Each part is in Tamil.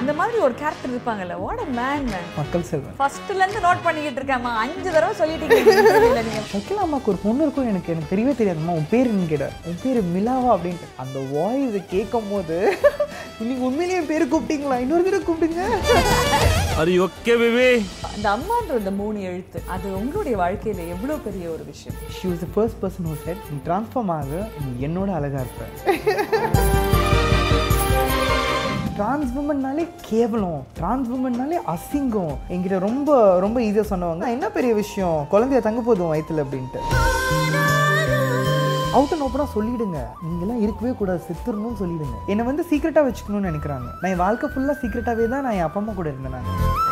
அந்த மாதிரி ஒரு கேரக்டர் இருப்பாங்கல்ல. வாட் அ மேன் மேன் மக்கள் செல்வன். ஃபர்ஸ்ட்ல இருந்து நோட் பண்ணிக்கிட்டு இருக்கேம்மா. அஞ்சு தடவை சொல்லிட்டீங்க. நீங்க ஷக்கிலா அம்மாக்கு ஒரு பொண்ணு இருக்கும். எனக்கு எனக்கு தெரியவே தெரியாதும்மா. உன் பேர் என்ன கேட்ட உன் பேர் மிலாவா அப்படின்ட்டு. அந்த வாய்ஸ் கேட்கும் போது இன்னைக்கு உண்மையிலேயே பேர் கூப்பிட்டீங்களா? இன்னொரு பேரை கூப்பிடுங்க. அது ஓகே பேபி அந்த அம்மான்ற இந்த மூணு எழுத்து அது உங்களுடைய வாழ்க்கையில எவ்வளவு பெரிய ஒரு விஷயம்? She was the first person who said நீ ட்ரான்ஸ்ஃபார்ம் ஆக நீ என்னோட அழகா இருப்ப. டிரான்ஸ்வுமன்னாலே கேவலம். டிரான்ஸ்வுமன்னாலே அசிங்கம். என்கிட்ட ரொம்ப ரொம்ப ஈஸியாக சொன்னவங்க என்ன பெரிய விஷயம்? குழந்தைய தங்க போதும் வயிற்றுல அப்படின்ட்டு. அவுட் அண்ட் ஓப்பனாக சொல்லிடுங்க. நீங்களாம் இருக்கவே கூடாது. செத்துடணும்னு சொல்லிடுங்க. என்னை வந்து சீக்கிரட்டாக வச்சுக்கணும்னு நினைக்கிறாங்க. நான் என் வாழ்க்கை ஃபுல்லாக சீக்கிரட்டாகவே தான் நான் என் அப்பா அம்மா கூட இருந்தேன் நான்.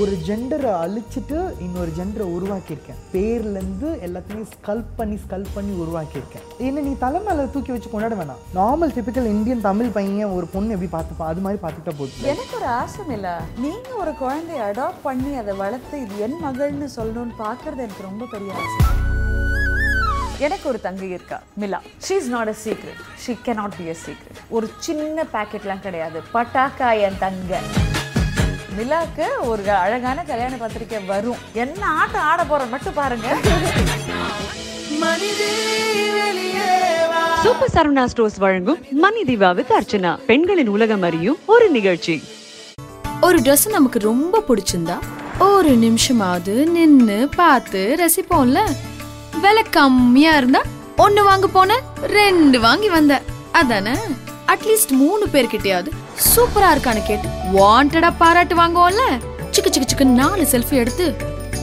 ஒரு ஜெண்டரை அழிச்சிட்டு இன்னொரு ஜெண்டரை உருவாக்கியிருக்கேன். பேர்லேருந்து எல்லாத்தையும் ஸ்கல்ப் பண்ணி ஸ்கல்ப் பண்ணி உருவாக்கியிருக்கேன். என்ன நீ தலைமையில தூக்கி வச்சு கொண்டாட வேணாம். நார்மல் டிபிக்கல் இந்தியன் தமிழ் பையன் ஒரு பொண்ணு எப்படி பார்த்துப்பா? அது மாதிரி பார்த்துட்டா போதும். எனக்கு ஒரு ஆசை இல்லை நீங்கள் ஒரு குழந்தைய அடாப்ட் பண்ணி அதை வளர்த்து இது என் மகள்னு சொல்லணும்னு பார்க்கறது எனக்கு ரொம்ப பெரிய ஆசை. எனக்கு ஒரு தங்கை இருக்கா? Mila she is not a secret she cannot be a secret ஒரு சின்ன பேக்கெட்லாம் கிடையாது. பட்டாக்கா என் தங்கை. மிலாக்கு ஒரு அழகான கல்யாண பத்திரிக்கை வரும். என்ன ஆட்டம் ஆட போறோம் மட்டும் பாருங்க. சூப்பர் சரவணா ஸ்டோர்ஸ் வழங்கும் மணி தீபா வித் அர்ச்சனா. பெண்களின் உலகம் அறியும் ஒரு நிகழ்ச்சி. ஒரு Dress நமக்கு ரொம்ப பிடிச்சிருந்தா ஒரு நிமிஷமாவது நின்னு பார்த்து ரசிப்போம்ல. விலை கம்மியா இருந்தா ஒண்ணு வாங்க போன ரெண்டு வாங்கி வந்த. அதானே? அட்லீஸ்ட் மூணு பேர்கிட்டயாவது சூப்பரா இருக்கான்னு கேட்டு வாண்டடா பாராட்டு வாங்குவோம்ல சிக்கு சிக்கு சிக்கு நாலு செல்ஃபி எடுத்து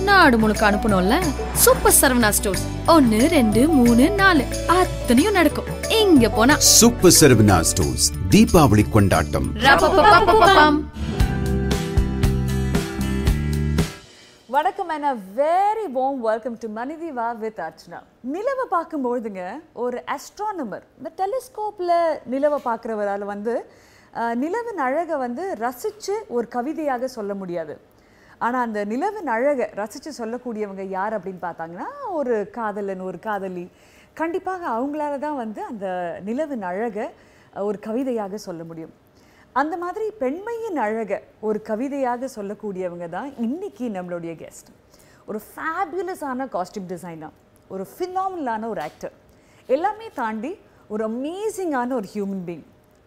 நாடு முழுக்க அனுப்பணும்ல சூப்பர் சரவணா ஸ்டோர்ஸ் ஒன்னு ரெண்டு மூணு நாலு. அத்தனையும் நடக்கும். இங்க போனா சூப்பர் சரவணா ஸ்டோர்ஸ் தீபாவளி கொண்டாட்டம். வணக்கம் and very warm welcome to Manithiva with Archana நிலவை பார்க்கும்பொழுதுங்க ஒரு அஸ்ட்ரானமர் இந்த டெலிஸ்கோப்பில் நிலவை பார்க்குறவரால் வந்து நிலவின் அழகை வந்து ரசித்து ஒரு கவிதையாக சொல்ல முடியாது. ஆனால் அந்த நிலவின் அழகை ரசித்து சொல்லக்கூடியவங்க யார் அப்படின்னு பார்த்தாங்கன்னா ஒரு காதலன் ஒரு காதலி. கண்டிப்பாக அவங்களால தான் வந்து அந்த நிலவின் அழகை ஒரு கவிதையாக சொல்ல முடியும். அந்த மாதிரி பெண்மையின் அழகை ஒரு கவிதையாக சொல்லக்கூடியவங்க தான் இன்னைக்கு நம்மளுடைய கெஸ்ட் ஒரு ஃபேபியுலஸான காஸ்டியூம் டிசைனர் ஒரு ஃபினாமினலான ஒரு ஆக்டர் எல்லாமே தாண்டி ஒரு அமேசிங்கான ஒரு ஹியூமன் பீங்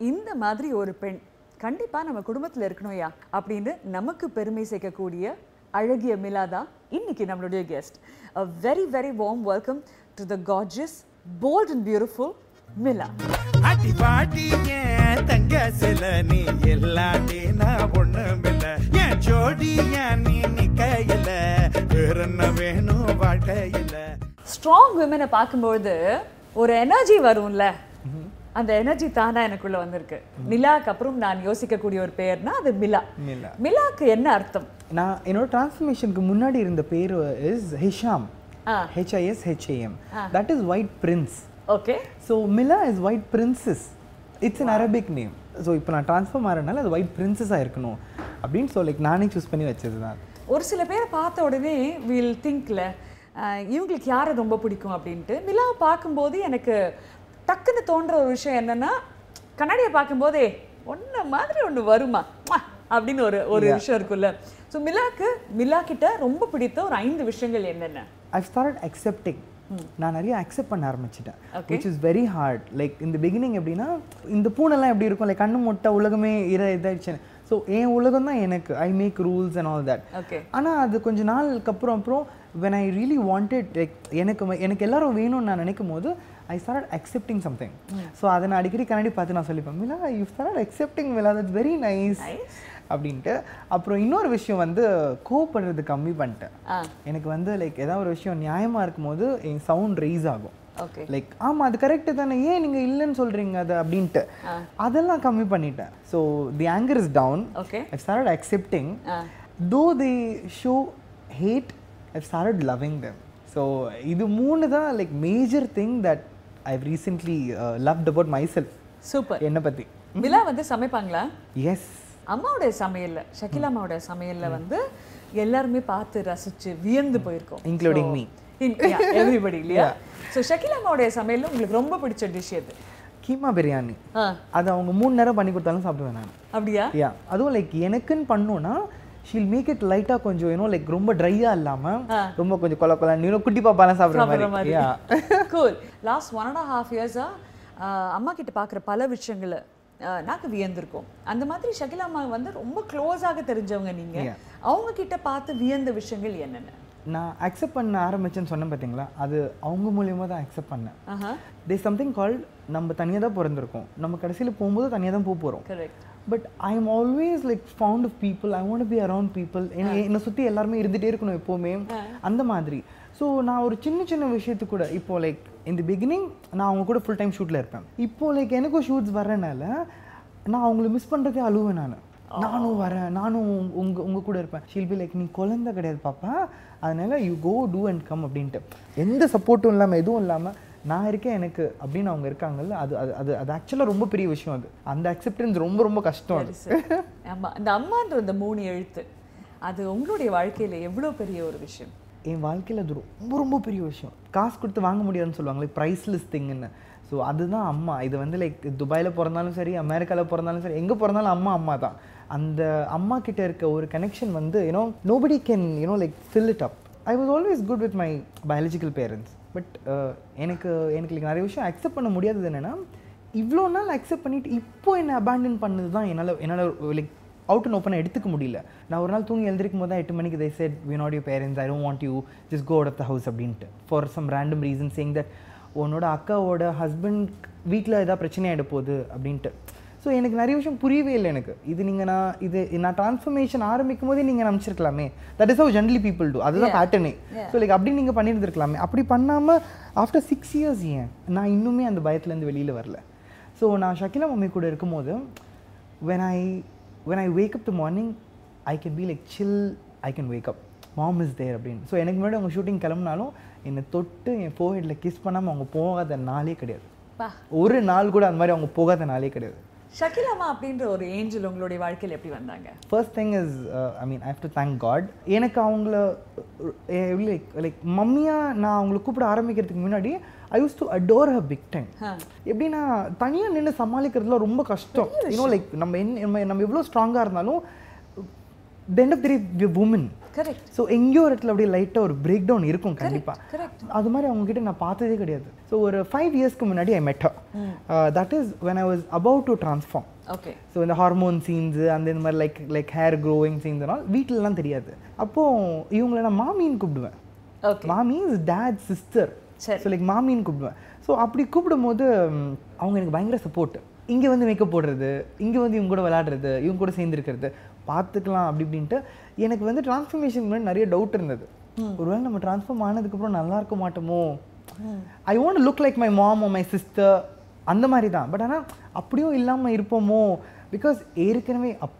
இந்த மாதிரி ஒரு பெண் கண்டிப்பாக நம்ம குடும்பத்தில் இருக்கணும்யா அப்படின்னு நமக்கு பெருமை சேர்க்கக்கூடிய அழகிய மிலா தான் இன்னைக்கு நம்மளுடைய guest a very very warm welcome to the gorgeous bold and beautiful Mila. அடி பாட்டி தங்க சில நீ எல்லாட்டி நான் ஒண்ணுமில்ல. என் ஜோடி ஏன் நீ நிக்கையில வேற என்ன வேணும் வாழ்க்கையில? ஸ்ட்ராங் விமனை பார்க்கும்பொழுது ஒரு எனர்ஜி வரும்ல? அந்த எனர்ஜி தானா எனக்குள்ள வந்திருக்கு. மிலாக்கு அப்புறம் நான் யோசிக்கக்கூடிய ஒரு பெயர்னா அது மிலா. மிலா. மிலாக்கு என்ன அர்த்தம்? நான் என்னோட டிரான்ஸ்ஃபர்மேஷனுக்கு முன்னாடி இருந்த பேர் is Hisham. H I S H A M that is white prince okay so Mila is white princess it's an Arabic name so இப்போ நான் ட்ரான்ஸ்ஃபார்ம் ஆகிறனால அது ஒயிட் பிரின்சஸாக இருக்கணும். அப்படின்னு லைக் நானே சூஸ் பண்ணி வச்சது தான் ஒரு சில பேரை பார்த்த உடனே வில் திங்க்ல இவங்களுக்கு யாரை ரொம்ப பிடிக்கும்? அப்படின்ட்டு மிலாவை பார்க்கும்போது எனக்கு டக்குன்னு தோன்ற ஒரு விஷயம் என்னன்னா கண்ணாடியை பார்க்கும்போதே ஒன்ன மாதிரி ஒன்று வருமா! அப்படின்னு ஒரு ஒரு விஷயம் இருக்குல்ல ஸோ மிலாக்கு மிலா கிட்ட ரொம்ப பிடித்த ஒரு ஐந்து விஷயங்கள் என்னென்ன? ஐ ஸ்டார்ட் அக்செப்டிங் நான் நிறைய அக்செப்ட் பண்ண ஆரம்பிச்சிட்டேன். Which is very hard like இந்த பிகினிங் எப்படின்னா இந்த பூனெல்லாம் எப்படி இருக்கும்? லைக் கண்ணு முட்டை உலகமே இர இதாயிடுச்சு. ஸோ என் உலகம் தான் எனக்கு. I make rules and all that. ஆனால் அது கொஞ்ச நாளுக்கு அப்புறம் அப்புறம் when I really wanted like எனக்கு எனக்கு எல்லாரும் வேணும்னு நான் நினைக்கும் போது I start accepting something so அதை நான் அடிக்கடி கண்ணாடி பார்த்து நான் சொல்லிப்பேன் Mila you start accepting Mila. That's very nice அப்படின்ட்டு. அப்புறம் இன்னொரு விஷயம் வந்து கோவப்படுறது கம்மி பண்ணிட்டேன். எனக்கு வந்து லைக் ஏதாவது ஒரு விஷயம் நியாயமாக இருக்கும்போது என் சவுண்ட் ரைஸ் ஆகும். ஓகே லைக் ஆமாம் அது கரெக்டு தானே. ஏன் நீங்கள் இல்லைன்னு சொல்கிறீங்க அது அப்படின்ட்டு. அதெல்லாம் கம்மி பண்ணிட்டேன். So the anchor is down Okay. I start accepting though they show hate I start loving them so இது மூணு தான் like major thing that I recently loved about myself super என்னை பற்றி மிலா வந்து சமைப்பாங்களா? எஸ் அம்மாவுடைய சமையல்ல ஷக்கிலா அம்மாவோட சமையல்ல வந்து எல்லாருமே பார்த்து ரசிச்சு வியந்து போயிருக்கோம். Including me. எவ்ரிபடி இல்லையா? ஸோ ஷக்கிலா அம்மாவுடைய சமையல்ல உங்களுக்கு ரொம்ப பிடிச்ச டிஷ் எது? கீமா பிரியாணி. அது அவங்க மூணு நேரம் பண்ணி கொடுத்தாலும் சாப்பிடுவேன் நான். அப்படியா? யா அதுவும் லைக் எனக்குன்னு பண்ணோன்னா ஷீல் மேக் இட் லைட்டாக கொஞ்சம் ஏன்னோ லைக் ரொம்ப ட்ரையாக இல்லாமல் ரொம்ப கொஞ்சம் கொல கொல நீனும் குட்டி பாப்பாலாம் சாப்பிட்ற மாதிரி. Cool last one and half இயர்ஸா அம்மா கிட்ட பார்க்குற பல விஷயங்களை நாக்கு வியந்திருக்கோம். அந்த மாதிரி ஷகிலா அம்மா வந்து ரொம்ப க்ளோஸாக தெரிஞ்சவங்க நீங்க. Yeah. அவங்க கிட்ட பார்த்து வியந்த விஷயங்கள் என்னென்ன? நான் அக்செப்ட் பண்ண ஆரம்பிச்சேன்னு சொன்னேன் பார்த்தீங்களா அது அவங்க மூலியமாக தான் அக்செப்ட் பண்ணேன். தே சம்திங் கால்ட் நம்ம தனியாக தான் பிறந்திருக்கோம். நம்ம கடைசியில் போகும்போது தனியாக தான் போக போகிறோம் correct but I am always like fond of people I want be around people என்னை சுற்றி எல்லாருமே இருந்துகிட்டே இருக்கணும் எப்போவுமே. அந்த மாதிரி. ஸோ நான் ஒரு சின்ன சின்ன விஷயத்து கூட இப்போ லைக் இந்த பிகினிங் நான் அவங்க கூட ஃபுல் டைம் ஷூட்டில் இருப்பேன். இப்போ லைக் எனக்கும் ஷூட்ஸ் வரனால நான் அவங்கள மிஸ் பண்ணுறதே அழுவேன் நான். நானும் வரேன் நானும் உங்கள் உங்கள் கூட இருப்பேன். ஷீல் பி லைக் நீ குழந்தை கிடையாது பாப்பா. அதனால you go to and come அப்படின்ட்டு. எந்த சப்போர்ட்டும் இல்லாமல் எதுவும் இல்லாமல் நான் இருக்கேன் எனக்கு அப்படின்னு அவங்க இருக்காங்கல்ல அது அது அது அது ஆக்சுவலாக ரொம்ப பெரிய விஷயம் அது. அந்த அக்செப்டன்ஸ் ரொம்ப ரொம்ப கஷ்டம் அது. ஆமாம் இந்த அம்மான்ற அந்த மூணு எழுத்து. அது உங்களுடைய வாழ்க்கையில் எவ்வளோ பெரிய ஒரு விஷயம். என் வாழ்க்கையில் அது ரொம்ப ரொம்ப பெரிய விஷயம். காசு கொடுத்து வாங்க முடியாதுன்னு சொல்லுவாங்க லைக் ப்ரைஸ்லெஸ் திங்குன்னு ஸோ அதுதான் அம்மா. இது வந்து லைக் துபாயில் பிறந்தாலும் சரி அமெரிக்காவில் பிறந்தாலும் சரி எங்கே பிறந்தாலும் அம்மா அம்மா தான். அந்த அம்மா கிட்ட இருக்க ஒரு கனெக்ஷன் வந்து you know nobody can you know like fill it up I was always good with my biological parents but எனக்கு எனக்கு நிறைய விஷயம் அக்செப்ட் பண்ண முடியாதது என்னென்னா இவ்வளோ நாள் அக்செப்ட் பண்ணிட்டு இப்போ என்னை அபேண்டன் பண்ணது தான் என்னால் என்னால் லைக் அவுட் அண்ட் ஓப்பனாக எடுத்துக்க முடியல. நான் ஒரு நாள் தூங்கி எழுந்திருக்கும் போது தான் எட்டு மணிக்கு they said we not you parents I don't want you just go out of the house அப்படின்ட்டு. For some random reason saying that உன்னோட அக்காவோட ஹஸ்பண்ட் வீட்டில் ஏதாவது பிரச்சனை ஆகிட போகுது அப்படின்ட்டு. ஸோ எனக்கு நிறைய விஷயம் புரியவே இல்லை எனக்கு. இது நீங்கள் நான் இது நான் ட்ரான்ஸ்ஃபர்மேஷன் ஆரம்பிக்கும் போதே நீங்கள் நம்பிச்சிருக்கலாமே that is how generally people do அதுதான் பேட்டர்னே ஸோ லைக் அப்படி நீங்கள் பண்ணியிருந்துருக்கலாமே. அப்படி பண்ணாமல் ஆஃப்டர் சிக்ஸ் இயர்ஸ் ஏன் நான் இன்னுமே அந்த பயத்துலேருந்து வெளியில் வரல. ஸோ நான் ஷக்கிலா மம்மி கூட இருக்கும்போது when I when I wake up the morning I can be like chill I can wake up. Mom is there அப்படின்னு. ஸோ எனக்கு முன்னாடி அவங்க ஷூட்டிங் கிளம்புனாலும் என்னை தொட்டு என் ஃபோஹெட்டில் கிஸ் பண்ணாமல் அவங்க போகாத நாளே கிடையாது. ஒரு நாள் கூட அந்த மாதிரி அவங்க போகாத நாளே கிடையாது. ஷகிலா அம்மா அப்படின்ற ஒரு ஏஞ்சல் உங்களுடைய வாழ்க்கையில எப்படி வந்தாங்க? First thing is I mean I have to thank God எனக்கு அவங்கள லைக் லைக் மம்மியாக நான் அவங்கள கூப்பிட ஆரம்பிக்கிறதுக்கு முன்னாடி I used to adore a big time எப்படின்னா தனியாக நின்று சமாளிக்கிறதுல ரொம்ப கஷ்டம். யூனோ லைக் நம்ம என்ன நம்ம எவ்வளோ ஸ்ட்ராங்காக இருந்தாலும் of the day women correct so எங்கேயோ ஒரு இடத்துல அப்படியே லைட்டாக ஒரு பிரேக் டவுன் இருக்கும் கண்டிப்பாக correct. அது மாதிரி அவங்க கிட்ட நான் பார்த்ததே கிடையாது. ஸோ ஒரு ஃபைவ் இயர்ஸ்க்கு முன்னாடி I met that is when I was about to transform okay so இந்த ஹார்மோன் சீன்ஸு அந்த இந்த மாதிரி லைக் லைக் ஹேர் க்ரோயிங் சீன்ஸ்னால் வீட்டிலலாம் தெரியாது. அப்போது இவங்களை நான் மாமின்னு கூப்பிடுவேன். மாமி இஸ் டேட் சிஸ்டர் சரி. ஸோ லைக் மாமின்னு கூப்பிடுவேன். ஸோ அப்படி கூப்பிடும்போது அவங்க எனக்கு பயங்கர சப்போர்ட் இங்கே வந்து மேக்கப் போடுறது இங்கே வந்து இவங்க கூட விளையாடுறது இவங்க கூட சேர்ந்துருக்கிறது பார்த்துக்கலாம் அப்படி இப்படின்ட்டு எனக்கு வந்து டிரான்ஸ்ஃபர்மேஷன் முன்னாடி நிறைய டவுட் இருந்தது. ஒருவேளை நம்ம ட்ரான்ஸ்ஃபார்ம் ஆனதுக்கப்புறம் நல்லா இருக்க மாட்டோமோ? I want look like my mom my sister அந்த மாதிரி தான். பட் ஆனால் அப்படியும் இல்லாமல் இருப்போமோ? பிகாஸ் ஏற்கனவே அப்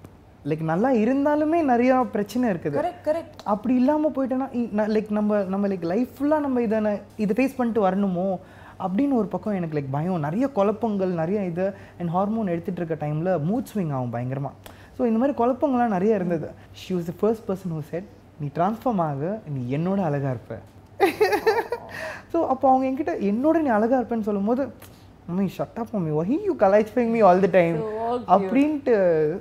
லைக் நல்லா இருந்தாலுமே நிறையா பிரச்சனை இருக்குது. கரெக்ட் கரெக்ட் அப்படி இல்லாமல் போயிட்டேன்னா லைக் நம்ம நம்ம லைக் லைஃப் ஃபுல்லாக நம்ம இதை இதை ஃபேஸ் பண்ணிட்டு வரணுமோ? அப்படின்னு ஒரு பக்கம் எனக்கு லைக் பயம். நிறைய குழப்பங்கள் நிறைய இது அண்ட் ஹார்மோன் எடுத்துகிட்டு இருக்க டைமில் மூட் ஸ்விங் ஆகும் பயங்கரமாக ஸோ இந்த மாதிரி குழப்பங்கள்லாம் நிறைய இருந்தது. She was the first person who said நீ ட்ரான்ஸ்ஃபார்ம் ஆக நீ என்னோட அழகாக இருப்ப. ஸோ அப்போ அவங்க என்கிட்ட என்னோட நீ அழகாக இருப்பேன்னு சொல்லும்போது மம்மி ஷட் அப் மம்மி ஒஹி யூ கலாய்ச்சிங் மீ ஆல் தி டைம் அப்படின்ட்டு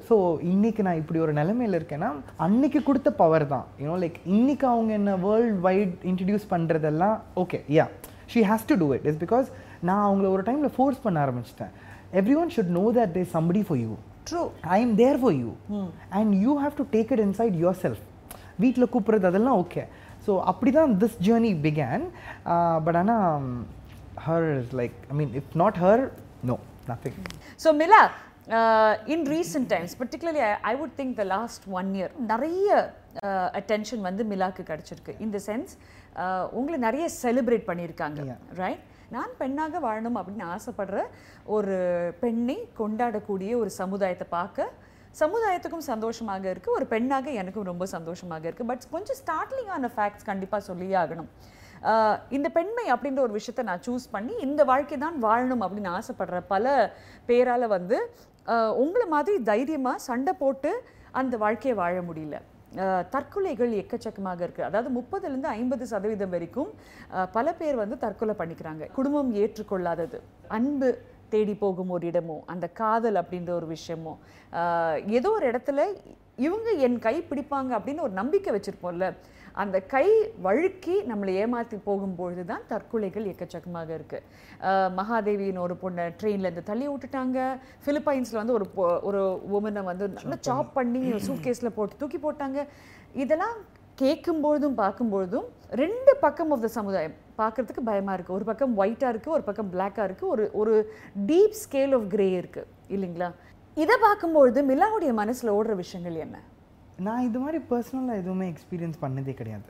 ஸோ இன்னைக்கு நான் இப்படி ஒரு நிலைமையில இருக்கேன்னா அன்னைக்கு கொடுத்த பவர் தான். யூனோ லைக் இன்னைக்கு அவங்க என்ன வேர்ல்ட் வைட் இன்ட்ரடியூஸ் பண்ணுறதெல்லாம் okay yeah she has to do it is because நான் அவங்கள ஒரு டைமில் ஃபோர்ஸ் பண்ண ஆரம்பிச்சிட்டேன். Everyone should know that there somebody for you through I am there for you and you have to take it inside yourself வீட்டில் கூப்பிட்றது அதெல்லாம் ஓகே ஸோ அப்படி தான் திஸ் ஜேர்னி பிகேன் பட் ஆனால் her like I mean if not her no nothing so Mila in recent times particularly I would think the last one year நிறைய அட்டென்ஷன் வந்து மிலாக்கு கிடைச்சிருக்கு. இந்த சென்ஸ் உங்களை நிறைய செலிப்ரேட் பண்ணியிருக்காங்க ரைட் நான் பெண்ணாக வாழணும் அப்படின்னு ஆசைப்படுற ஒரு பெண்ணை கொண்டாடக்கூடிய ஒரு சமுதாயத்தை பார்க்க சமுதாயத்துக்கும் சந்தோஷமாக இருக்குது ஒரு பெண்ணாக எனக்கும் ரொம்ப சந்தோஷமாக இருக்குது பட் கொஞ்சம் ஸ்டார்ட்லிங்கான ஃபேக்ட்ஸ் கண்டிப்பாக சொல்லியே ஆகணும். ஆஹ் இந்த பெண்மை அப்படின்ற ஒரு விஷயத்தை நான் சூஸ் பண்ணி இந்த வாழ்க்கை தான் வாழணும் அப்படின்னு ஆசைப்படுற பல பேரால் வந்து உங்களை மாதிரி தைரியமாக சண்டை போட்டு அந்த வாழ்க்கையை வாழ முடியல. தற்கொலைகள் எக்கச்சக்கமாக இருக்குது அதாவது முப்பதுலேருந்து ஐம்பது சதவீதம் வரைக்கும் பல பேர் வந்து தற்கொலை பண்ணிக்கிறாங்க. குடும்பம் ஏற்றுக்கொள்ளாதது அன்பு தேடி போகும் ஒரு இடமோ அந்த காதல் அப்படின்ற ஒரு விஷயமோ ஏதோ ஒரு இடத்துல இவங்க என் கை பிடிப்பாங்க அப்படின்னு ஒரு நம்பிக்கை வச்சுருப்போம்ல. அந்த கை வழுக்கி நம்மளை ஏமாற்றி போகும்பொழுது தான் தற்கொலைகள் எக்கச்சக்கமாக இருக்குது மகாதேவியின் ஒரு பொண்ணை ட்ரெயின்லேருந்து தள்ளி விட்டுட்டாங்க. ஃபிலிப்பைன்ஸில் வந்து ஒரு ஒரு உமனை வந்து நல்லா சாப் பண்ணி. சூட்கேஸில் போட்டு தூக்கி போட்டாங்க. இதெல்லாம் கேட்கும்பொழுதும் பார்க்கும்பொழுதும் ரெண்டு பக்கம் ஆஃப் த சமுதாயம். பார்க்கறதுக்கு பயமாக இருக்குது ஒரு பக்கம் ஒயிட்டாக இருக்குது ஒரு பக்கம் பிளாக்காக இருக்குது ஒரு ஒரு டீப் ஸ்கேல் ஆஃப் கிரே இருக்குது இல்லைங்களா? இதை பார்க்கும்பொழுது மில்லாவுடைய மனசில் ஓடுற விஷயங்கள் என்ன? நான் இது மாதிரி பர்சனலாக எதுவுமே எக்ஸ்பீரியன்ஸ் பண்ணதே கிடையாது.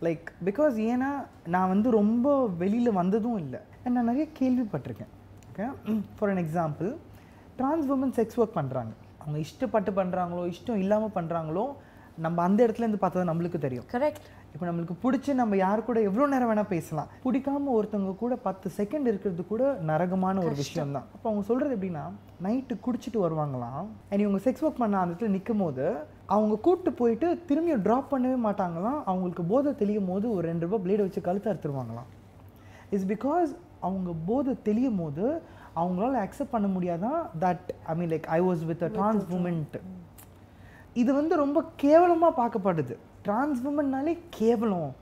லைக் பிகாஸ் ஏன்னா நான் வந்து ரொம்ப வெளியில் வந்ததும் இல்லை. நான் நிறைய கேள்விப்பட்டிருக்கேன். Okay for an example trans women sex work பண்ணுறாங்க அவங்க இஷ்டப்பட்டு பண்ணுறாங்களோ இஷ்டம் இல்லாமல் பண்ணுறாங்களோ நம்ம அந்த இடத்துல இருந்து பார்த்தா நம்மளுக்கு தெரியும். கரெக்ட் இப்போ நம்மளுக்கு பிடிச்சி நம்ம யார் கூட எவ்வளோ நேரம் வேணால் பேசலாம். பிடிக்காம ஒருத்தவங்க கூட பத்து செகண்ட் இருக்கிறது கூட நரகமான ஒரு விஷயம் தான். அப்போ அவங்க சொல்கிறது எப்படின்னா நைட்டு குடிச்சிட்டு வருவாங்களாம். அண்ட் இவங்க செக்ஸ் ஒர்க் பண்ண அந்த இடத்துல நிற்கும் போது அவங்க கூப்பிட்டு போயிட்டு திரும்பியும் ட்ராப் பண்ணவே மாட்டாங்களாம். அவங்களுக்கு போதை தெளியும் போது ஒரு ரெண்டு ரூபாய் பிளேடை வச்சு கழுத்து அறுத்துருவாங்களாம். இட்ஸ் பிகாஸ் அவங்க போதை தெளியும் போது அவங்களால அக்செப்ட் பண்ண முடியாதான் that I mean like I was with a trans movement இது வந்து ரொம்ப கேவலமாக பார்க்கப்படுது. டிரான்ஸ் உமன்னாலே கேவலம்.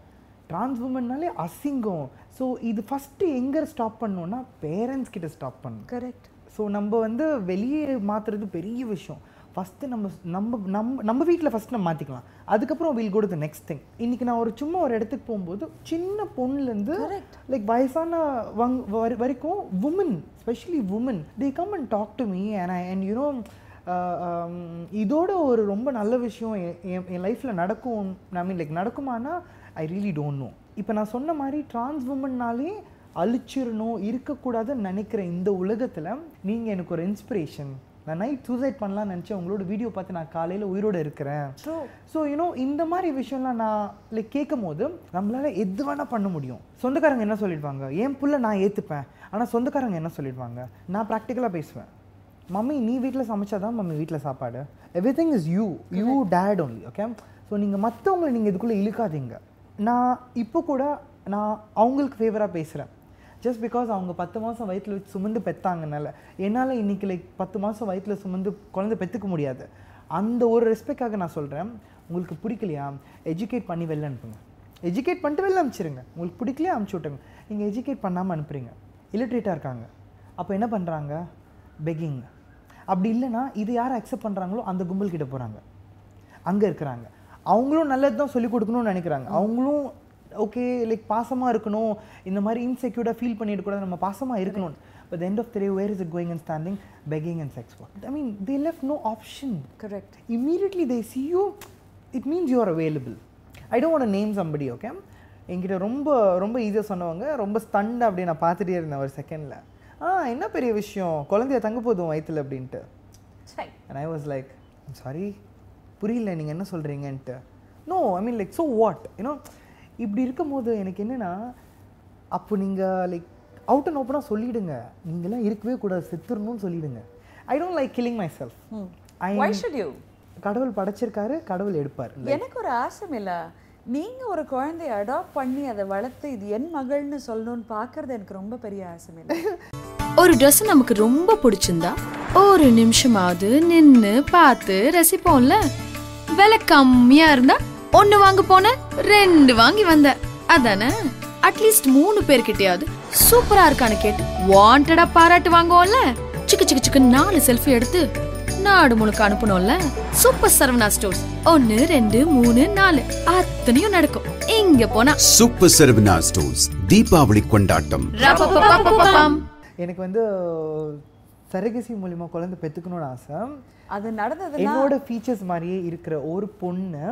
டிரான்ஸ் உமன்னாலே அசிங்கம். ஸோ இது ஃபஸ்ட்டு எங்கே ஸ்டாப் பண்ணணும்னா பேரண்ட்ஸ் கிட்ட ஸ்டாப் பண்ணணும். கரெக்ட் ஸோ நம்ம வந்து வெளியே மாற்றுறது பெரிய விஷயம். ஃபஸ்ட்டு நம்ம நம்ம நம்ம நம்ம வீட்டில் ஃபஸ்ட் நம்ம மாற்றிக்கலாம் அதுக்கப்புறம் will go to the next thing இன்றைக்கி நான் ஒரு சும்மா ஒரு இடத்துக்கு போகும்போது சின்ன பொண்ணுலேருந்து லைக் வயசான வங் வரி- வரைக்கும் women especially women they come and talk to me and and you know இதோட ஒரு ரொம்ப நல்ல விஷயம் என்- என் என் லைஃப்பில் நடக்கும் ஐ மீன் லைக் நடக்குமானா ஐ ரியலி டோன்ட் நோ இப்போ நான் சொன்ன மாதிரி டிரான்ஸ் உமன்னாலே அழிச்சிடணும் இருக்கக்கூடாதுன்னு நினைக்கிற இந்த உலகத்தில் நீங்கள் எனக்கு ஒரு இன்ஸ்பிரேஷன் நான் நைட் சூசைட் பண்ணலாம்னு நினச்சேன். உங்களோட வீடியோ பார்த்து நான் காலையில் உயிரோடு இருக்கிறேன். ஸோ யூனோ இந்த மாதிரி விஷயம்லாம் நான் லைக் கேட்கும் போது நம்மளால எது வேணால் பண்ண முடியும். சொந்தக்காரங்க என்ன சொல்லிடுவாங்க? என் புள்ள நான் ஏற்றுப்பேன் ஆனால் சொந்தக்காரங்க என்ன சொல்லிடுவாங்க? நான் ப்ராக்டிக்கலாக பேசுவேன். மம்மி நீ வீட்டில் சமைச்சாதான் மம்மி வீட்டில் சாப்பாடு. Everything is you you dad only okay so நீங்கள் மற்றவங்களை நீங்கள் இதுக்குள்ளே இழுக்காதீங்க. நான் இப்போ கூட நான் அவங்களுக்கு ஃபேவராக பேசுகிறேன் ஜஸ்ட் பிகாஸ் அவங்க பத்து மாதம் வயிற்றில் வச்சு சுமந்து பெத்தாங்கனால என்னால் இன்னைக்கு லைக் பத்து மாதம் வயிற்றில் சுமந்து குழந்தை பெற்றுக்க முடியாது. அந்த ஒரு ரெஸ்பெக்டாக நான் சொல்கிறேன் உங்களுக்கு பிடிக்கலையா? எஜுகேட் பண்ணி வெளில அனுப்புங்க. எஜுகேட் பண்ணிட்டு வெளில அனுப்பிச்சிருங்க. உங்களுக்கு பிடிக்கலையா? அனுப்பிச்சி விட்டுருங்க. நீங்கள் எஜுகேட் பண்ணாமல் அனுப்புறீங்க. இல்லிட்ரேட்டாக இருக்காங்க. அப்போ என்ன பண்ணுறாங்க பெக்கிங் அப்படி இல்லைன்னா இது யார் அக்செப்ட் பண்ணுறாங்களோ அந்த கும்பல் கிட்ட போகிறாங்க அங்கே இருக்கிறாங்க. அவங்களும் நல்லது தான் சொல்லிக் கொடுக்கணும்னு நினைக்கிறாங்க. அவங்களும் ஓகே லைக் பாசமாக இருக்கணும். இந்த மாதிரி இன்செக்யூர்டாக ஃபீல் பண்ணிடக்கூடாது. நம்ம பாசமாக இருக்கணும் but end of the day where is it going and standing begging and sex work I mean they left no option correct immediately they see you it means you are available. I don't want to name somebody okay? என்கிட்ட ரொம்ப ரொம்ப ஈஸியாக சொன்னவங்க ரொம்ப ஸ்டண்ட் அப்படி நான் பார்த்துட்டே இருந்தேன் ஒரு செகண்டில் ஆ என்ன பெரிய விஷயம்? குழந்தைய தங்க போதும் வயித்துல அப்படின்ட்டு. And I was like sorry புரியல நீங்கள் என்ன சொல்கிறீங்கன்ட்டு no I mean like so what you know இப்படி இருக்கும்போது எனக்கு என்னென்னா அப்போ நீங்கள் லைக் அவுட் அண்ட் ஓப்பனாக சொல்லிடுங்க. நீங்களாம் இருக்கவே கூடாது செத்துடணும்னு சொல்லிடுங்க. I don't like killing myself I should you? கடவுள் படைச்சிருக்காரு கடவுள் எடுப்பார். எனக்கு ஒரு ஆசை இல்ல நீங்க ஒரு குழந்தைய அடாப்ட் பண்ணி அதை வளர்த்து இது என் மகள்னு சொல்லணும்னு பார்க்கறது எனக்கு ரொம்ப பெரிய ஆசை இல்லை ஒரு Dress நமக்கு ரொம்ப பிடிச்சிருந்தா ஒரு நிமிஷமாவது நின்னு பார்த்து ரசிப்போம்ல. விலை கம்மியா இருந்தா ஒண்ணு வாங்க போன ரெண்டு வாங்கி வந்த. அதானே? அட்லீஸ்ட் மூணு பேர்கிட்டயாவது சூப்பரா இருக்கான்னு கேட்டு வாண்டடா பாராட்டு வாங்குவோம்ல? சிக்கு சிக்கு சிக்கு நாலு செல்ஃபி எடுத்து நாடு முழுக்க அனுப்பணும்ல சூப்பர் சரவணா ஸ்டோர்ஸ் ஒன்னு ரெண்டு மூணு நாலு. அத்தனையும் நடக்கும். இங்க போனா. சூப்பர் சரவணா ஸ்டோர்ஸ் தீபாவளி கொண்டாட்டம். எனக்கு வந்து சரகசி மூலிமா குழந்தை பெற்றுக்கணும்னு ஆசை. அது நடந்ததுன்னா என்னோட ஃபீச்சர்ஸ் மாதிரியே இருக்கிற ஒரு பொண்ணு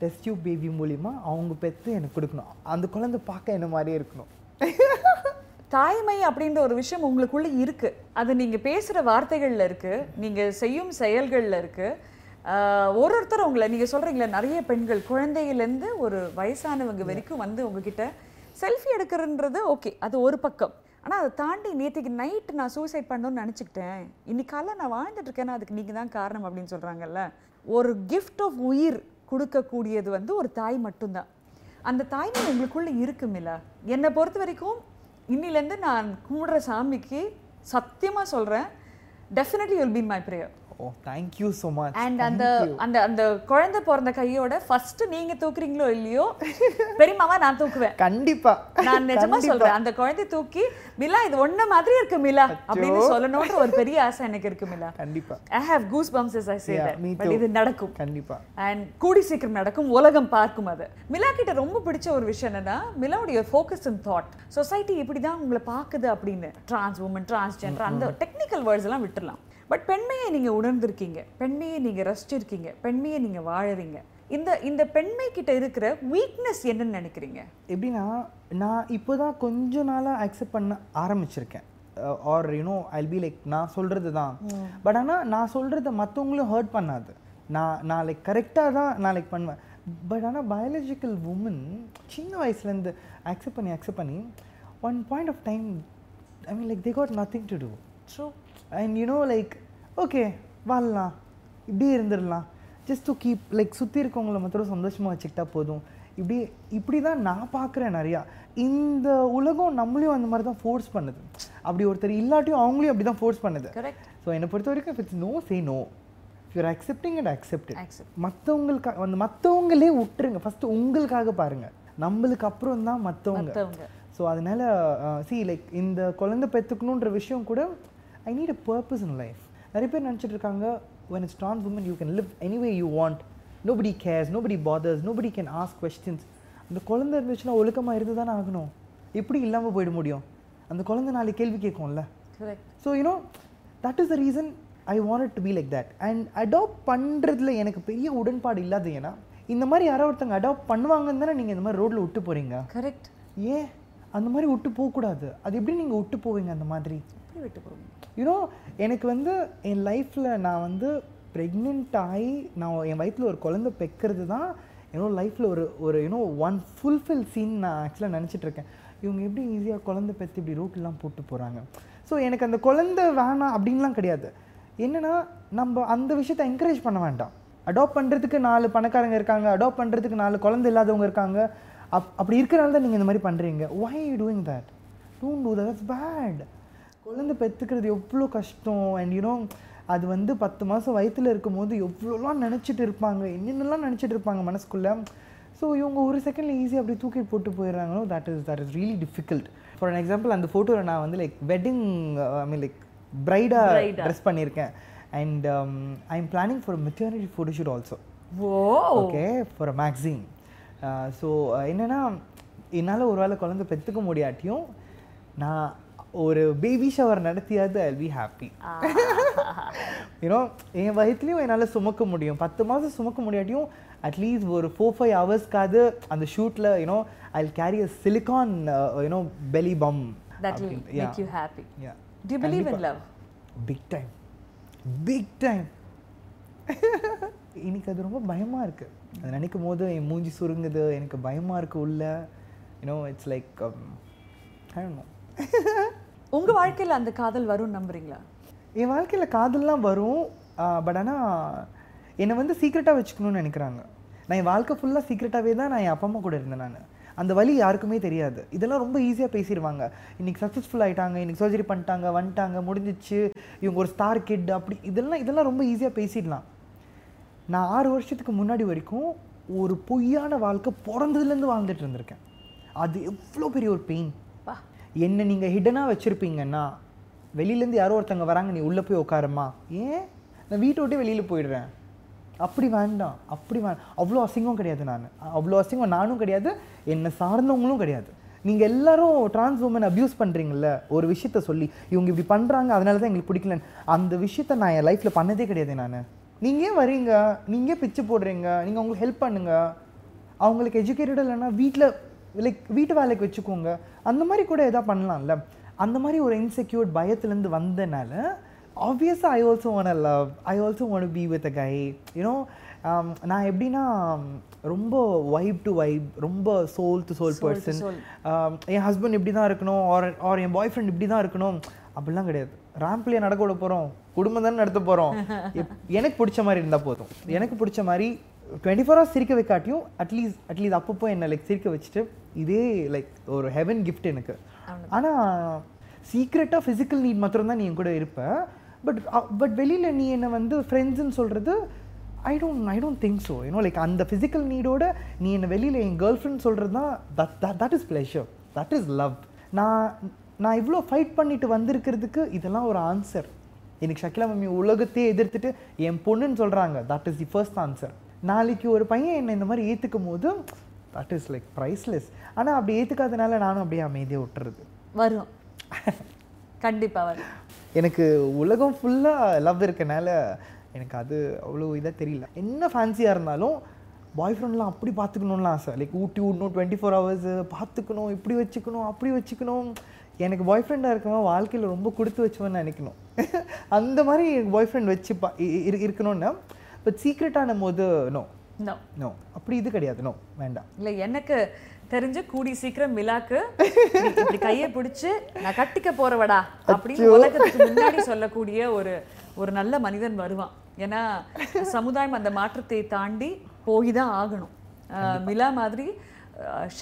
ரெஸ்டியூ பேபி மூலிமா அவங்க பெற்று எனக்கு கொடுக்கணும். அந்த குழந்தை பார்க்க என்ன மாதிரியே இருக்கணும். தாய்மை அப்படின்ற ஒரு விஷயம் உங்களுக்குள்ள இருக்கு. அது நீங்க பேசுற வார்த்தைகள்ல இருக்கு நீங்க செய்யும் செயல்கள்ல இருக்கு. ஆஹ் ஒரு ஒருத்தர் உங்களை நீங்க சொல்றீங்களே நிறைய பெண்கள் குழந்தையிலேருந்து ஒரு வயசானவங்க வரைக்கும் வந்து உங்ககிட்ட செல்ஃபி எடுக்கிறன்றது ஓகே அது ஒரு பக்கம். ஆனா அதை தாண்டி நேற்றுக்கு நைட் நான் சூசைட் பண்ணணும்னு நினச்சிக்கிட்டேன். இன்னைக்கு காலைல நான் வாழ்ந்துட்டு இருக்கேன்னா அதுக்கு நீங்க தான் காரணம் அப்படின்னு சொல்றாங்கல்ல. ஒரு கிஃப்ட் ஆஃப் உயிர். கொடுக்கக்கூடியது வந்து ஒரு தாய் மட்டும்தான். அந்த தாய்மை உங்களுக்குள்ளே இருக்குமில்ல என்னை பொறுத்த வரைக்கும் இன்னிலேருந்து நான் கும்பிடுற சாமிக்கு சத்தியமாக சொல்கிறேன் definitely will been my prayer oh thank you so much and அந்த அந்த அந்த குழந்தை பிறந்த கையோட ஃபர்ஸ்ட் நீங்க தூக்குறீங்களோ இல்லையோ பெரியமாவா நான் தூக்குவேன். கண்டிப்பா. நான் நிஜமா சொல்றேன் அந்த குழந்தை தூக்கி மிலா இது ஒண்ணு மாதிரி இருக்கு மிலா. அப்படின்னு சொல்லணும்ன்ற ஒரு பெரிய ஆசை எனக்கு இருக்கு மிலா. கண்டிப்பா. I have goose bumps as I say Yeah, that me but. இது நடக்கும். கண்டிப்பா. அண்ட் கூடி சீக்கிரம் நடக்கும் உலகம் பார்க்கும் அது. மிலா கிட்ட ரொம்ப பிடிச்ச ஒரு விஷயம் என்னன்னா மிலாவுடைய ஃபோக்கஸ் அண்ட் தாட் சொசைட்டி இப்படி தான் உங்களை பார்க்குது அப்படின்னு. டிரான்ஸ் உமன் டிரான்ஸ்ஜெண்டர் அந்த டெக்னிக்கல் வேர்ட்ஸ் எல்லாம் விட்டுறலாம். பட் பெண்மையை நீங்க உணர்ந்திருக்கீங்க. பெண்மையை நீங்க ரசிச்சிருக்கீங்க. பெண்மையை நீங்க வாழறீங்க. இந்த இந்த பெண்மை கிட்ட இருக்கிற வீக்னஸ் என்னன்னு நினைக்கிறீங்க? எப்படின்னா நான் இப்போ தான் கொஞ்ச நாளாக அக்செப்ட் பண்ண ஆரம்பிச்சிருக்கேன். Or you know I be like நான் சொல்கிறது தான். பட் ஆனால் நான் சொல்கிறத மற்றவங்களும் ஹர்ட் பண்ணாது. நான் நான் லைக் கரெக்டாக தான் நான் லைக் பண்ணுவேன். பட் ஆனால் பயாலஜிக்கல் உமன் சின்ன வயசுலேருந்து அக்செப்ட் பண்ணி அக்செப்ட் பண்ணி one point of time I mean like they got nothing to do true and you know like okay வாழலாம். இப்படியே இருந்துடலாம். ஜஸ்ட் டு கீப் லைக் சுற்றி இருக்கவங்கள மாத்திரம் சந்தோஷமாக வச்சுக்கிட்டா போதும். இப்படி இப்படி தான் நான் பார்க்குறேன் நிறையா. இந்த உலகம் நம்மளையும் அந்த மாதிரி தான் ஃபோர்ஸ் பண்ணுது. அப்படி ஒருத்தர் இல்லாட்டியும் அவங்களையும் அப்படி தான் ஃபோர்ஸ் பண்ணுது ஸோ என்னை பொறுத்த வரைக்கும் it's no say no your accepting and accept. மற்றவங்களுக்காக அந்த மற்றவங்களே விட்டுருங்க. ஃபஸ்ட்டு உங்களுக்காக பாருங்கள் நம்மளுக்கு அப்புறம் தான் மற்றவங்க. ஸோ அதனால சி லைக் இந்த குழந்தை பெற்றுக்கணுன்ற விஷயம் கூட I need a purpose in life நிறைய பேர் நினச்சிட்டு இருக்காங்க when it's trans woman you can live any way you want. Nobody cares nobody bothers nobody can ask questions. அந்த குழந்தை இருந்துச்சுன்னா ஒழுக்கமாக இருந்து தானே ஆகணும். எப்படி இல்லாமல் போயிட முடியும்? அந்த குழந்தை நாளைக்கு கேள்வி கேட்கும்ல. So you know that is the reason I want to be like that and adopt பண்ணுறதுல எனக்கு பெரிய உடன்பாடு இல்லாத ஏன்னா இந்த மாதிரி யாரோ ஒருத்தங்க அடாப்ட் பண்ணுவாங்கன்னு தானே நீங்கள் இந்த மாதிரி ரோட்டில் விட்டு போகிறீங்க கரெக்ட் ஏன்? அந்த மாதிரி விட்டு போகக்கூடாது. அது எப்படி நீங்கள் விட்டு போவீங்க அந்த மாதிரி? எப்படி விட்டு போறீங்க யூனோ எனக்கு வந்து என் லைஃப்பில் நான் வந்து ப்ரெக்னென்ட் ஆகி நான் என் வயிற்றில் ஒரு குழந்தை பெக்கிறது தான் என்னோட லைஃப்பில் ஒரு ஒரு யூனோ ஒன் ஃபுல்ஃபில் சீன் நான் ஆக்சுவலாக நினச்சிட்டு இருக்கேன். இவங்க எப்படி ஈஸியாக குழந்தை பெற்று இப்படி ரோட்டெலாம் போட்டு போகிறாங்க ஸோ எனக்கு அந்த குழந்தை வேணாம் அப்படின்லாம் கிடையாது. என்னென்னா நம்ம அந்த விஷயத்தை என்கரேஜ் பண்ண வேண்டாம். அடாப்ட் பண்ணுறதுக்கு நாலு பணக்காரங்க இருக்காங்க அடாப்ட் பண்ணுறதுக்கு நாலு குழந்தை இல்லாதவங்க இருக்காங்க. அப் அப்படி இருக்கிறனால தான் நீங்கள் இந்த மாதிரி பண்ணுறீங்க why doing you doing do don't do that. குழந்தை பெற்றுக்கிறது எவ்வளோ கஷ்டம்? அண்ட் யூனோ அது வந்து பத்து மாதம் வயித்துல இருக்கும்போது எவ்வளோலாம் நினச்சிட்டு இருப்பாங்க? என்னென்னலாம் நினச்சிட்டு இருப்பாங்க மனசுக்குள்ளே? ஸோ இவங்க ஒரு செகண்டில் ஈஸியாக அப்படி தூக்கிட்டு போட்டு போயிடுறாங்களோ that is that is really difficult for an example அந்த ஃபோட்டோவில் நான் வந்து like wedding I mean like பிரைடாக. Dress பண்ணியிருக்கேன். And I am planning for maternity photoshoot also oh okay for a magazine so என்னென்னா என்னால் ஒரு வேளை குழந்தை பெற்றுக்க முடியாட்டியும் நான் ஒரு baby shower நடத்தியாவது I be happy you know என் வயிற்றுலையும் என்னால் சுமக்க முடியும். பத்து மாதம் சுமக்க முடியாட்டியும் அட்லீஸ்ட் ஒரு ஃபோர் ஃபைவ் ஹவர்ஸ்க்காவது அந்த ஷூட்டில் you know I carry a silicone you know belly bump that will make you happy. Yeah. do you believe in கண்டிப்பா. love? Big time big time இன்னைக்கு அது ரொம்ப பயமாக இருக்கு. அது நினைக்கும் போது என் மூஞ்சி சுருங்குது எனக்கு பயமாக இருக்கு உள்ள. யூனோ இட்ஸ் லைக் நோ உங்கள் வாழ்க்கையில் அந்த காதல் வரும்னு நம்புறீங்களா? என் வாழ்க்கையில் காதல்லாம் வரும். பட் ஆனால் என்னை வந்து சீக்ரெட்டாக வச்சுக்கணும்னு நினைக்கிறாங்க. நான் என் வாழ்க்கை ஃபுல்லாக சீக்ரெட்டாகவே தான் நான் என் அப்பா அம்மா கூட இருந்தேன் நான். அந்த வழி யாருக்குமே தெரியாது. இதெல்லாம் ரொம்ப ஈஸியாக பேசிடுவாங்க. இன்றைக்கி சக்ஸஸ்ஃபுல் ஆகிட்டாங்க இன்றைக்கி சர்ஜரி பண்ணிட்டாங்க வந்துட்டாங்க முடிஞ்சிச்சு. இவங்க ஒரு ஸ்டார் கிட் அப்படி இதெல்லாம் இதெல்லாம் ரொம்ப ஈஸியாக பேசிடலாம். நான் ஆறு வருஷத்துக்கு முன்னாடி வரைக்கும் ஒரு பொய்யான வாழ்க்கை பிறந்ததுலேருந்து வாழ்ந்துட்டு இருந்திருக்கேன். அது எவ்வளோ பெரிய ஒரு பெயின் என்னை நீங்கள் ஹிடனாக வச்சுருப்பீங்கன்னா வெளியிலேருந்து யாரோ ஒருத்தங்க வராங்க நீ உள்ளே போய் உட்காருமா ஏன்? நான் வீட்டை விட்டு வெளியில் போயிடுறேன். அப்படி வேண்டாம் அப்படி வேண்டாம் அவ்வளோ அசிங்கம் கிடையாது நான். அவ்வளோ அசிங்கம் நானும் கிடையாது என்னை சார்ந்தவங்களும் கிடையாது. நீங்கள் எல்லாரும் டிரான்ஸ் உமன் அப்யூஸ் பண்ணுறீங்கள ஒரு விஷயத்த சொல்லி இவங்க இப்படி பண்ணுறாங்க அதனால தான் எங்களுக்கு பிடிக்கலன்னு. அந்த விஷயத்த நான் என் லைஃப்பில் பண்ணதே கிடையாது நான். நீங்கள் ஏன் வரீங்க? நீங்கள் ஏன் பிச்சு போடுறீங்க? நீங்கள் அவங்களுக்கு ஹெல்ப் பண்ணுங்கள் அவங்களுக்கு எஜுகேட்டட் இல்லைன்னா வீட்டில் லைக் வீட்டு வேலைக்கு வச்சுக்கோங்க. அந்த மாதிரி கூட எதாவது பண்ணலாம்ல. அந்த மாதிரி ஒரு இன்செக்யூர் பயத்துலேருந்து வந்தனால ஆப்வியஸாக I also want love I also want be with a guy you know நான் எப்படின்னா ரொம்ப வைப் டு வைப் ரொம்ப சோல் டு சோல் பர்சன் என் ஹஸ்பண்ட் இப்படி தான் இருக்கணும் ஆர் ஆர் என் பாய் ஃப்ரெண்ட் இப்படி தான் இருக்கணும். அப்படிலாம் கிடையாது. ரேம்ப்லேயே நடக்க விட போகிறோம் குடும்பம் தானே நடத்த போகிறோம் எனக்கு பிடிச்ச மாதிரி இருந்தால் போதும். எனக்கு பிடிச்ச மாதிரி டுவெண்ட்டி ஃபோர் ஹவர்ஸ் சிரிக்க வைக்காட்டியும் அட்லீஸ்ட் அட்லீஸ்ட் அப்பப்போ என்னை லைக் சிரிக்க வச்சுட்டு இதே லைக் ஒரு ஹெவன் கிஃப்ட் எனக்கு. ஆனால் சீக்ரெட்டாக ஃபிசிக்கல் நீட் மாத்திரம் தான் நீ என் கூட இருப்ப. பட் பட் வெளியில் நீ என்னை வந்து ஃப்ரெண்ட்ஸுன்னு சொல்கிறது I don't I don't think so you know like அந்த ஃபிசிக்கல் நீடோட நீ என்னை வெளியில் என் கேர்ள் ஃப்ரெண்ட் சொல்கிறது தான் that that is pleasure that is love நான் நான் இவ்வளோ ஃபைட் பண்ணிட்டு வந்திருக்கிறதுக்கு இதெல்லாம் ஒரு ஆன்சர் எனக்கு ஷக்கிலா மம்மி உலகத்தையே எதிர்த்துட்டு என் பொண்ணுன்னு சொல்கிறாங்க that is the first answer நாளைக்கு ஒரு பையன் என்னை இந்த மாதிரி ஏற்றுக்கும் போது தட் இஸ் லைக் ப்ரைஸ்லெஸ் ஆனால் அப்படி ஏற்றுக்காதனால நானும் அப்படியே அமைதியாக விட்டுறது. வரும். கண்டிப்பா வரும். எனக்கு உலகம் ஃபுல்லாக லவ் இருக்கனால எனக்கு அது அவ்வளோ இதாக தெரியல. என்ன ஃபேன்சியாக இருந்தாலும் பாய் ஃப்ரெண்ட்லாம் அப்படி பார்த்துக்கணும்லாம் ஆசை. லைக் ஊட்டி விடணும் டுவெண்ட்டி ஃபோர் ஹவர்ஸ் பார்த்துக்கணும் இப்படி வச்சுக்கணும் அப்படி வச்சுக்கணும். எனக்கு பாய் ஃப்ரெண்டாக இருக்கவன் வாழ்க்கையில் ரொம்ப கொடுத்து வச்சவன்னு நினைக்கணும். அந்த மாதிரி எனக்கு பாய் ஃப்ரெண்ட் வச்சு பா இருக்கணும்னா பட் சீக்ரெட்டான போது நோ நோ அப்படி இது கிடையாது. நோ வேண்டாம். இல்ல எனக்கு தெரிஞ்சு கூடி சீக்கிரம் மிலாக்கு இப்படி கையை பிடிச்சு நான் கட்டிக்க போறவடா அப்படின்னு உலகத்துக்கு முன்னாடி சொல்லக்கூடிய ஒரு ஒரு நல்ல மனிதன் வருவான். ஏன்னா சமுதாயம் அந்த மாற்றத்தை தாண்டி போய் தான் ஆகணும். மிலா மாதிரி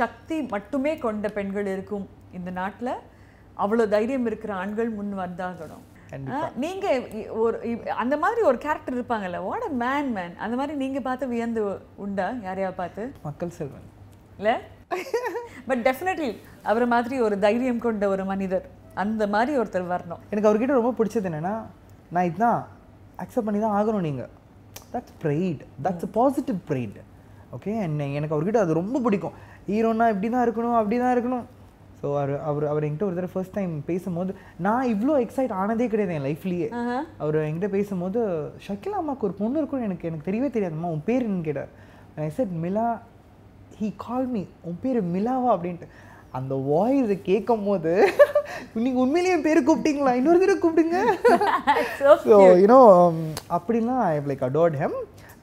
சக்தி மட்டுமே கொண்ட பெண்கள் இருக்கும் இந்த நாட்டுல. அவ்வளவு தைரியம் இருக்கிற ஆண்கள் முன் வந்தாகணும். அஹ், நீங்க இ- ஒரு அந்த மாதிரி ஒரு கேரக்டர் இருப்பாங்கல்ல வாட் அ மேன் மேன் அந்த மாதிரி நீங்க பார்த்து வியந்து உண்டா? யாரையா பார்த்து? மக்கள் செல்வன். இல்ல? பட் டெஃபினெட்லி அவரை மாதிரி ஒரு தைரியம் கொண்ட ஒரு மனிதர் அந்த மாதிரி ஒருத்தர் வரணும். எனக்கு அவர்கிட்ட ரொம்ப பிடிச்சது என்னன்னா நான் இதுதான் அக்செப்ட் பண்ணி தான் ஆகணும் நீங்கள் that's pride that's positive pride okay என்ன எனக்கு அவர்கிட்ட அது ரொம்ப பிடிக்கும். ஹீரோனா இப்படி தான் இருக்கணும் அப்படி தான் இருக்கணும். ஸோ அவர் அவர் அவர் என்கிட்ட ஒரு தடவை ஃபர்ஸ்ட் டைம் பேசும்போது நான் இவ்வளோ எக்ஸைட் ஆனதே கிடையாது என் லைஃப்லேயே அவர் என்கிட்ட பேசும்போது ஷக்கிலா அம்மாவுக்கு ஒரு பொண்ணு இருக்கும்னு எனக்கு எனக்கு தெரியவே தெரியாதும்மா உன் பேர் என்னன்னு கேட்டார். I said Mila he call me உன் பேர் மிலாவா? அப்படின்ட்டு. அந்த வாய்ஸ் கேட்கும் போது நீங்கள் உண்மையிலேயே என் பேர் கூப்பிட்டீங்களா? இன்னொரு தடவை கூப்பிடுங்க. ஸோ யூனோ அப்படிலாம் ஐ லைக் அடோர்ட் ஹெம்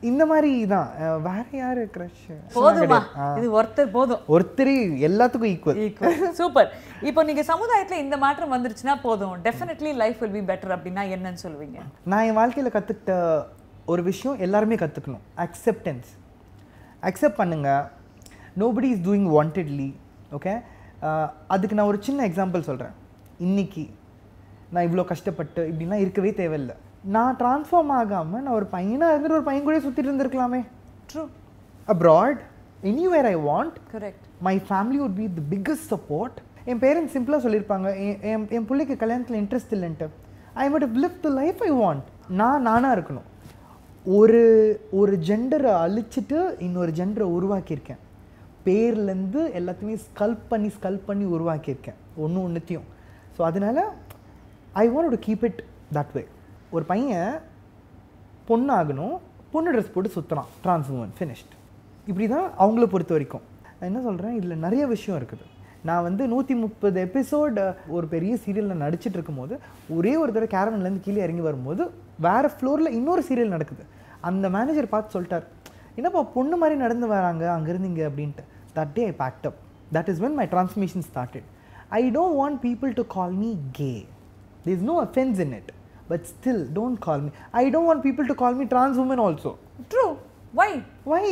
இந்த மாதிரி தான் வேற யாரு க்ரஷ் போதுமா இது ஒருத்தர் போதும். ஒருத்தர் எல்லாத்துக்கும் ஈக்குவல் சூப்பர் இப்போ நீங்க சமுதாயத்துல இந்த மாற்றம் வந்துருச்சுன்னா போதும். Definitely life will be better அப்படின்னா என்னன்னு சொல்லுவீங்க? நான் என் வாழ்க்கையில் கற்றுக்கிட்ட ஒரு விஷயம் எல்லாருமே கற்றுக்கணும் அக்செப்டன்ஸ் அக்செப்ட் பண்ணுங்க. Nobody is doing wantedly okay அதுக்கு நான் ஒரு சின்ன எக்ஸாம்பிள் சொல்கிறேன் இன்னைக்கு நான் இவ்வளோ கஷ்டப்பட்டு இப்படிலாம் இருக்கவே தேவையில்லை. நான் ட்ரான்ஸ்ஃபார்ம் ஆகாமல் நான் ஒரு பையனாக இருந்துட்டு ஒரு பையன் கூட சுற்றிட்டு இருந்திருக்கலாமே. Through abroad anywhere I want correct my family would be the biggest support N parents சிம்பிளாக சொல்லியிருப்பாங்க. என் என் என் பிள்ளைக்கு கல்யாணத்தில் இன்ட்ரெஸ்ட் இல்லைன்ட்டு. I must live the life I want நான் நானாக இருக்கணும். ஒரு ஒரு ஜெண்டரை அழிச்சிட்டு இன்னொரு ஜெண்டரை உருவாக்கியிருக்கேன். பேர்லேருந்து எல்லாத்தையுமே ஸ்கல்ப் பண்ணி ஸ்கல்ப் பண்ணி உருவாக்கியிருக்கேன். ஒன்று ஒன்றுத்தையும் ஸோ அதனால I want to keep it that way ஒரு பையன் பொண்ணாகணும் பொண்ணு ட்ரெஸ் போட்டு சுற்றுறான் ட்ரான்ஸ் உமன் ஃபினிஷ்ட் இப்படி தான் அவங்கள பொறுத்த வரைக்கும். நான் என்ன சொல்கிறேன் இதில் நிறைய விஷயம் இருக்குது. நான் வந்து நூற்றி முப்பது எபிசோடு ஒரு பெரிய சீரியலில் நடிச்சிட்டு இருக்கும்போது ஒரே ஒரு தடவை கேரவன்லேருந்து கீழே இறங்கி வரும்போது வேறு ஃப்ளோரில் இன்னொரு சீரியல் நடக்குது. அந்த மேனேஜர் பார்த்து சொல்லிட்டார் என்னப்பா பொண்ணு மாதிரி நடந்து வராங்க அங்கேருந்து இங்கே அப்படின்ட்டு. That day I packed up that is when my transmission started I don't want people to call me gay there is no offense in it But still, don't call me. I don't want people to call me trans woman also. True why Why?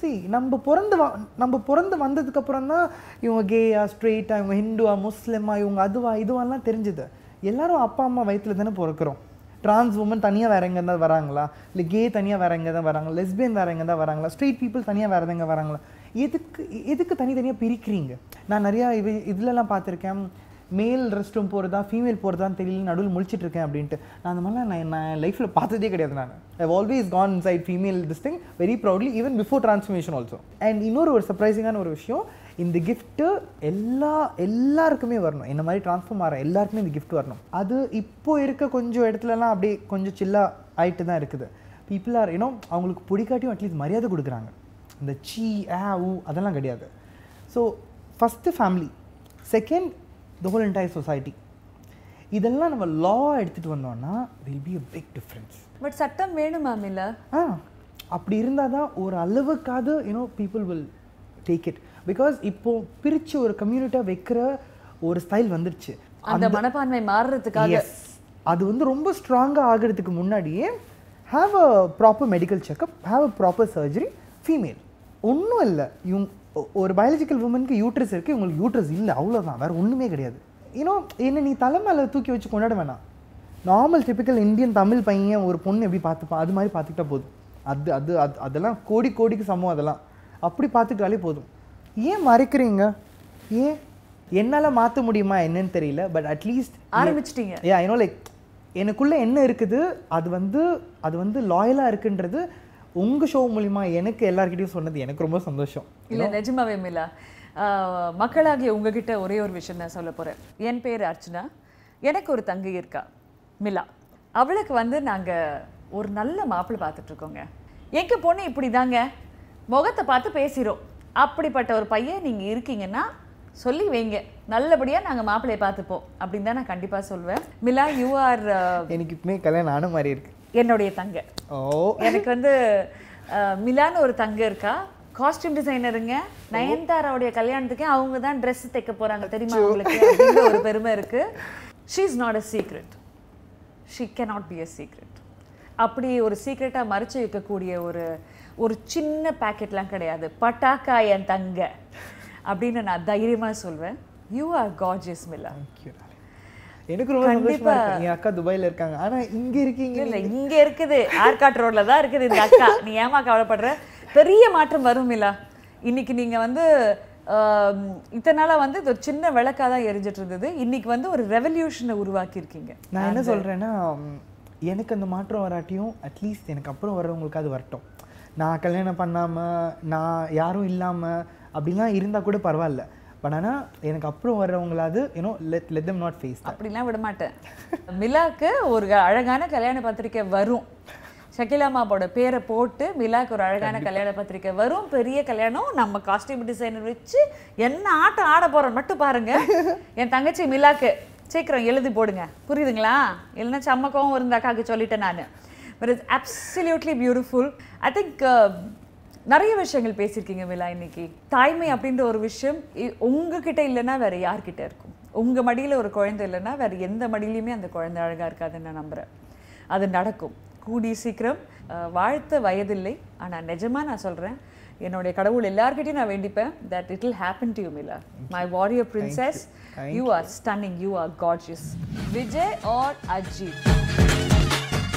See, நம்ம பிறந்து வ நம்ம பிறந்து வந்ததுக்கு அப்புறம் தான் இவங்க கேயா ஸ்ட்ரெயிட்டா இவங்க ஹிந்துவா முஸ்லிமா இவங்க அதுவா இதுவாலாம் தெரிஞ்சுது. எல்லாரும் அப்பா அம்மா வயித்துல தானே பிறக்கிறோம். ட்ரான்ஸ் உமன் தனியாக வேற எங்கே தான் வராங்களா? இல்லை கே தனியாக வேற எங்கே தான் வராங்களா? லெஸ்பியன் வேற எங்கே தான் வராங்களா? ஸ்ட்ரெயிட் பீப்புள் தனியாக வேற எங்கே வராங்களா? எதுக்கு எதுக்கு தனித்தனியாக பிரிக்கிறீங்க? நான் நிறையா இது இதுலலாம் பார்த்துருக்கேன். மேல் ரெஸ்ட் ரூம் போகிறதா ஃபீமேல் போகிறதான்னு தெரியல நடுவில் முழிச்சிட்டு இருக்கேன் அப்படின்ட்டு. நான் அந்த மாதிரிலாம் நான் நான் லைஃப்பில் பார்த்ததே கிடையாது நான். I always gone inside female this thing very proudly even before transformation also and இன்னொரு ஒரு சர்ப்ரைசிங்கான ஒரு விஷயம் இந்த கிஃப்ட்டு எல்லா எல்லாருக்குமே வரணும். என்ன மாதிரி ட்ரான்ஸ்ஃபார்ம் ஆகிற எல்லாருக்குமே இந்த கிஃப்ட் வரணும். அது இப்போ இருக்க கொஞ்சம் இடத்துலலாம் அப்படியே கொஞ்சம் சில்லாக ஆயிட்டு தான் இருக்குது. பீப்புள் ஆர் ஏன்னோ அவங்களுக்கு பிடிக்காட்டியும் அட்லீஸ்ட் மரியாதை கொடுக்குறாங்க. இந்த சீ ஆ ஊ அதெல்லாம் கிடையாது. So first family second the whole entire society இதெல்லாம் நம்ம லா எடுத்துகிட்டு வந்தோம்னா will be a big difference but சட்டம் வேணுமா மிலா ஆ அப்படி இருந்தால் தான் ஒரு அளவுக்காவது you know people will take it because இப்போ பிரித்து ஒரு கம்யூனிட்டியாக வைக்கிற ஒரு ஸ்டைல் வந்துருச்சு. அந்த மனப்பான்மை மாறுறதுக்காக. அது வந்து ரொம்ப ஸ்ட்ராங்காக ஆகிறதுக்கு முன்னாடியே have a proper medical checkup have a proper surgery female ஒன்றும் இல்லை. இவங்க ஒரு பயாலஜிக்கல் உமனுக்கு யூட்ரஸ் இருக்குது இவங்களுக்கு யூட்ரஸ் இல்லை அவ்வளோதான் வேறு ஒன்றுமே கிடையாது. யூனோ என்ன நீ தலை மேலே தூக்கி வச்சு கொண்டாட வேணாம். நார்மல் டிபிக்கல் இந்தியன் தமிழ் பையன் ஒரு பொண்ணு எப்படி பார்த்துப்பான் அது மாதிரி பார்த்துக்கிட்டா போதும். அது அது அது அதெல்லாம் கோடி கோடிக்கு சமம் அதெல்லாம். அப்படி பார்த்துக்கிட்டாலே போதும். ஏன் மறைக்கிறீங்க? ஏன்? என்னால் மாற்ற முடியுமா என்னன்னு தெரியல பட் அட்லீஸ்ட் ஆரம்பிச்சிட்டீங்க. ஏ ஐ நோ லைக் எனக்குள்ள என்ன இருக்குது அது வந்து அது வந்து லாயலாக இருக்குன்றது உங்கள் ஷோ மூலிமா எனக்கு எல்லார்கிட்டயும் சொன்னது எனக்கு ரொம்ப சந்தோஷம். இல்ல நிஜமாவே மிலா. மக்களாகிய உங்ககிட்ட ஒரே ஒரு விஷயம் நான் சொல்ல போறேன். என் பேர் அர்ச்சனா. எனக்கு ஒரு தங்கை இருக்கா? மிலா. அவளுக்கு வந்து நாங்க ஒரு நல்ல மாப்பிள்ளை பார்த்துட்டு இருக்கோங்க எங்க பொண்ணு இப்படிதாங்க. முகத்தை பார்த்து பேசிரும். அப்படிப்பட்ட ஒரு பையன் நீங்க இருக்கீங்கன்னா சொல்லி வைங்க. நல்லபடியா நாங்க மாப்பிள்ளையை பார்த்துப்போம். அப்படின்னு தான் நான் கண்டிப்பா சொல்வேன். மிலா யூ ஆர் எனக்கு இப்பமே கல்யாணம் ஆன மாதிரி இருக்கு. என்னுடைய தங்கை. எனக்கு வந்து மிலான்னு ஒரு தங்க இருக்கா? காஸ்டியூம் டிசைனருங்க நயன்தாராவுடைய கல்யாணத்துக்கு அவங்க தான் ட்ரெஸ் தைக்க போறாங்க. தெரியுமா உங்களுக்கு? அப்படின்ற ஒரு பெருமை இருக்கு. She is not a secret she cannot be a secret அப்படி ஒரு சீக்ரெட்டாக மறைச்சு வைக்கக்கூடிய ஒரு ஒரு சின்ன பாக்கெட்லாம் கிடையாது. பட்டாக்கா என் தங்க. அப்படின்னு நான் தைரியமா சொல்வேன். யூ ஆர் கார்ஜியஸ் மில்லா எனக்கு ரொம்ப சந்தோஷமா கண்டிப்பா. இருக்கு. என் அக்கா துபாயில இருக்காங்க. ஆனா இங்க இருக்கீங்க இல்ல இங்க இருக்குது. ஆர்காட் ரோட்ல தான் இருக்குது இந்த அக்கா. நீ ஏமா கவலைப்படுற? பெரிய மாற்றம் வரும் மிலா. இன்னைக்கு நீங்க வந்து இத்தனை நாளா வந்து ஒரு சின்ன விளக்கா தான் எரிஞ்சிட்டு இருந்தது. இன்னைக்கு வந்து ஒரு ரெவல்யூஷனை உருவாக்கி இருக்கீங்க நான் என்ன சொல்றேன்னா எனக்கு அந்த மாற்றம் வராட்டியும் அட்லீஸ்ட் எனக்கு அப்புறம் வர்றவங்களுக்கு அது வரட்டும். நான் கல்யாணம் பண்ணாம நான் யாரும் இல்லாம அப்படிலாம் இருந்தா கூட பரவாயில்ல. பட் ஆனா எனக்கு அப்புறம் வர்றவங்களாவது you know let let them not face அப்படிலாம் விட மாட்டேன் மிலாக்கு ஒரு அழகான கல்யாண பத்திரிக்கை வரும். ஷக்கிலாமாவோட பேரை போட்டு மிலாக்கு ஒரு அழகான கல்யாண பத்திரிக்கை வரும். பெரிய கல்யாணம் நம்ம காஸ்டியூம் டிசைனர் வச்சு என்ன ஆட்டம் ஆட போறோம் மட்டும் பாருங்க. என் தங்கச்சி மிலாக்கு சீக்கிரம் எழுதி போடுங்க. புரியுதுங்களா? இல்லைன்னா சம்மக்கவும் இருந்த அக்காவுக்கு சொல்லிட்டேன் நான். But it's absolutely beautiful I think நிறைய விஷயங்கள் பேசியிருக்கீங்க மிலா இன்னைக்கு. தாய்மை அப்படின்ற ஒரு விஷயம் இ- உங்ககிட்ட இல்லைன்னா வேற யார்கிட்ட இருக்கும்? உங்க மடியில ஒரு குழந்தை இல்லைன்னா வேற எந்த மடியிலையுமே அந்த குழந்தை அழகா இருக்காதுன்னு நான் நம்புறேன். அது நடக்கும். கூடிய சீக்கிரம் வாழ்த்த வயதில்லை. ஆனா நிஜமா நான் சொல்றேன் என்னுடைய கடவுள் எல்லார்கிட்டயும் நான் வேண்டிப்பேன் that it will happen to you Mila my warrior princess you. Are stunning. You are gorgeous. Vijay or Ajith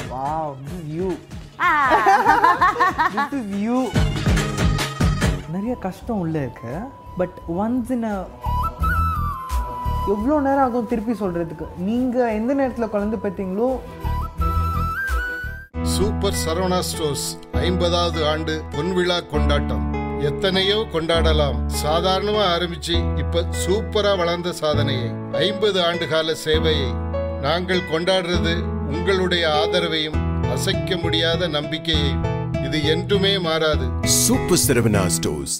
wow this this is you. நிறைய கஷ்டம் உள்ள இருக்கு. பட் ஒன்ஸ் இன் எவ்வளோ நேரம் ஆகும் திருப்பி சொல்றதுக்கு? நீங்க எந்த நேரத்துல குழந்தை பெற்றீங்களோ? சூப்பர் சரவணா ஸ்டோர்ஸ் ஐம்பதாவது ஆண்டு பொன்விழா கொண்டாட்டம். எத்தனையோ கொண்டாடலாம். சாதாரணமா ஆரம்பிச்சு இப்ப சூப்பரா வளர்ந்த சாதனையை ஐம்பது ஆண்டு கால சேவையை நாங்கள் கொண்டாடுறது உங்களுடைய ஆதரவையும் அசைக்க முடியாத நம்பிக்கையை இது என்றுமே மாறாது. Super Saravana stores